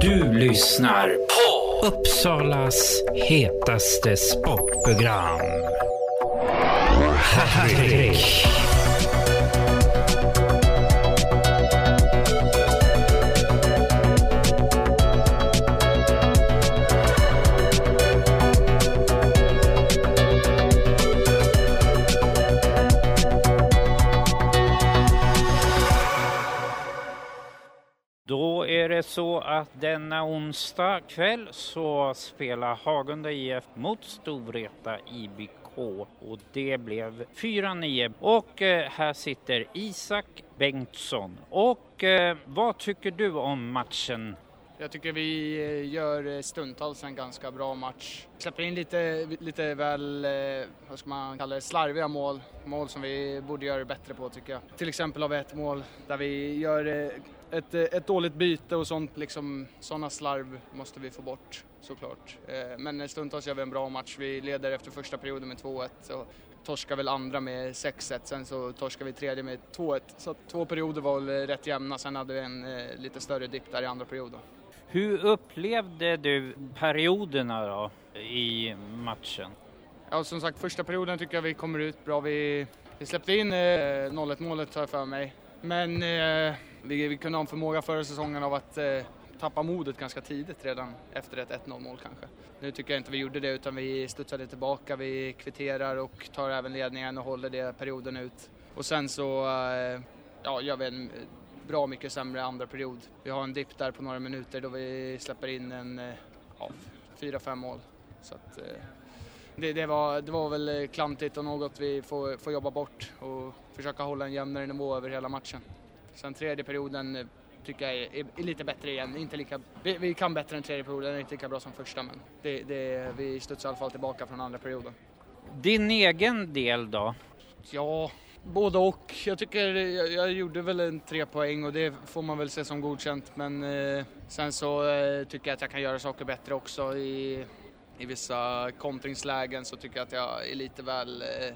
Du lyssnar på Uppsalas hetaste sportprogram. Hattrick. Är det så att denna onsdag kväll så spelar Hagunda IF mot Storvreta IBK och det blev 4-9. Och eh, här sitter Isak Bengtsson. Och eh, vad tycker du om matchen? Jag tycker vi eh, gör stundtals en ganska bra match. Släpper in lite, lite väl, vad ska man kalla det, slarviga mål. Mål som vi borde göra bättre på tycker jag. Till exempel har vi ett mål där vi gör ett, ett dåligt byte och sånt, liksom sådana slarv måste vi få bort såklart. Men stundtals gör vi en bra match. Vi leder efter första perioden med 2-1 och torskar väl andra med 6-1, sen så torskar vi tredje med 2-1. Så två perioder var väl rätt jämna, sen hade vi en lite större dipp där i andra perioden. Hur upplevde du perioderna då i matchen? Ja, som sagt, första perioden tycker jag vi kommer ut bra. Vi, vi släppte in eh, 0-1 målet har jag för mig. Men eh, vi, vi kunde ha en förmåga förra säsongen av att eh, tappa modet ganska tidigt redan efter ett 1-0 mål kanske. Nu tycker jag inte vi gjorde det utan vi studsade tillbaka, vi kvitterar och tar även ledningen och håller det perioden ut. Och sen så eh, ja, gör vi en bra mycket sämre andra period. Vi har en dipp där på några minuter då vi släpper in en eh, ja, fyra, fem mål. Så att, eh, det, det, var, det var väl eh, klantigt och något vi får, får jobba bort och försöka hålla en jämnare nivå över hela matchen. Sen tredje perioden tycker jag är, är, lite bättre igen. Inte lika, vi, vi, kan bättre än tredje perioden, inte lika bra som första men det, det, vi studsar i alla fall tillbaka från andra perioden. Din egen del då? Ja, Både och. Jag tycker jag, jag, gjorde väl en tre poäng och det får man väl se som godkänt. Men eh, sen så eh, tycker jag att jag kan göra saker bättre också. I, i vissa kontringslägen så tycker jag att jag är lite väl, eh,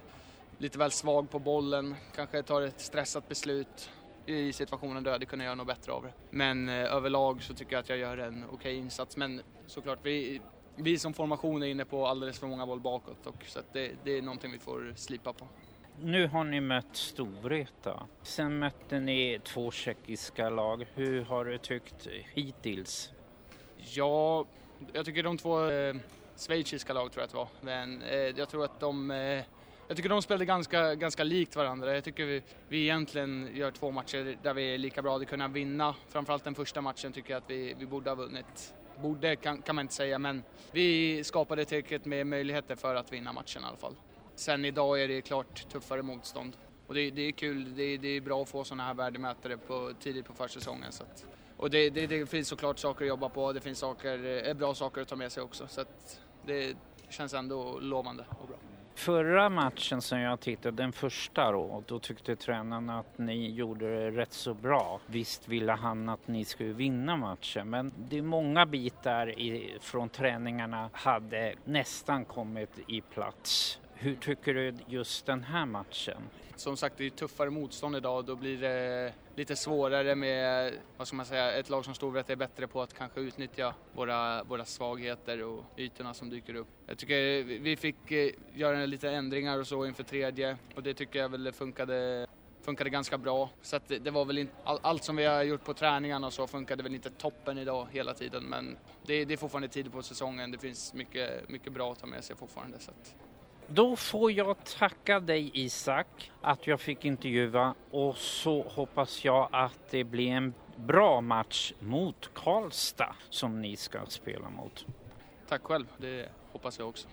lite väl svag på bollen. Kanske tar ett stressat beslut i situationen där jag hade kunnat göra något bättre av det. Men eh, överlag så tycker jag att jag gör en okej okay insats. Men såklart, vi, vi som formation är inne på alldeles för många boll bakåt och så det, det är någonting vi får slipa på. Nu har ni mött Storvreta. Sen mötte ni två tjeckiska lag. Hur har du tyckt hittills? Ja, jag tycker de två eh, schweiziska lag tror jag att det var. Men eh, jag tror att de eh, jag tycker de spelade ganska, ganska likt varandra. Jag tycker vi, vi egentligen gör två matcher där vi är lika bra. att kunna vinna. Framförallt den första matchen tycker jag att vi, vi borde ha vunnit. Borde kan, kan man inte säga, men vi skapade tillräckligt med möjligheter för att vinna matchen i alla fall. Sen idag är det klart tuffare motstånd. Och det, det är kul, det, det, är bra att få sådana här värdemätare på, tidigt på försäsongen. Så att, och det, det, det, finns såklart saker att jobba på, det finns saker, eh, bra saker att ta med sig också. Så att det känns ändå lovande och bra. Förra matchen som jag tittade, den första då, då tyckte tränaren att ni gjorde det rätt så bra. Visst ville han att ni skulle vinna matchen, men det är många bitar i, från träningarna hade nästan kommit i plats. Hur tycker du just den här matchen? Som sagt, det är tuffare motstånd idag och då blir det lite svårare med, vad ska man säga, ett lag som Storvreta är bättre på att kanske utnyttja våra, våra svagheter och ytorna som dyker upp. Jag tycker vi fick eh, göra lite ändringar och så inför tredje och det tycker jag väl funkade funkade ganska bra. Så att det var väl inte, all, allt som vi har gjort på träningarna och så funkade väl inte toppen idag hela tiden men det, det är fortfarande tid på säsongen. Det finns mycket, mycket bra att ta med sig fortfarande. Så att då får jag tacka dig Isak att jag fick intervjua och så hoppas jag att det blir en bra match mot Karlstad som ni ska spela mot. Tack själv, det hoppas jag också.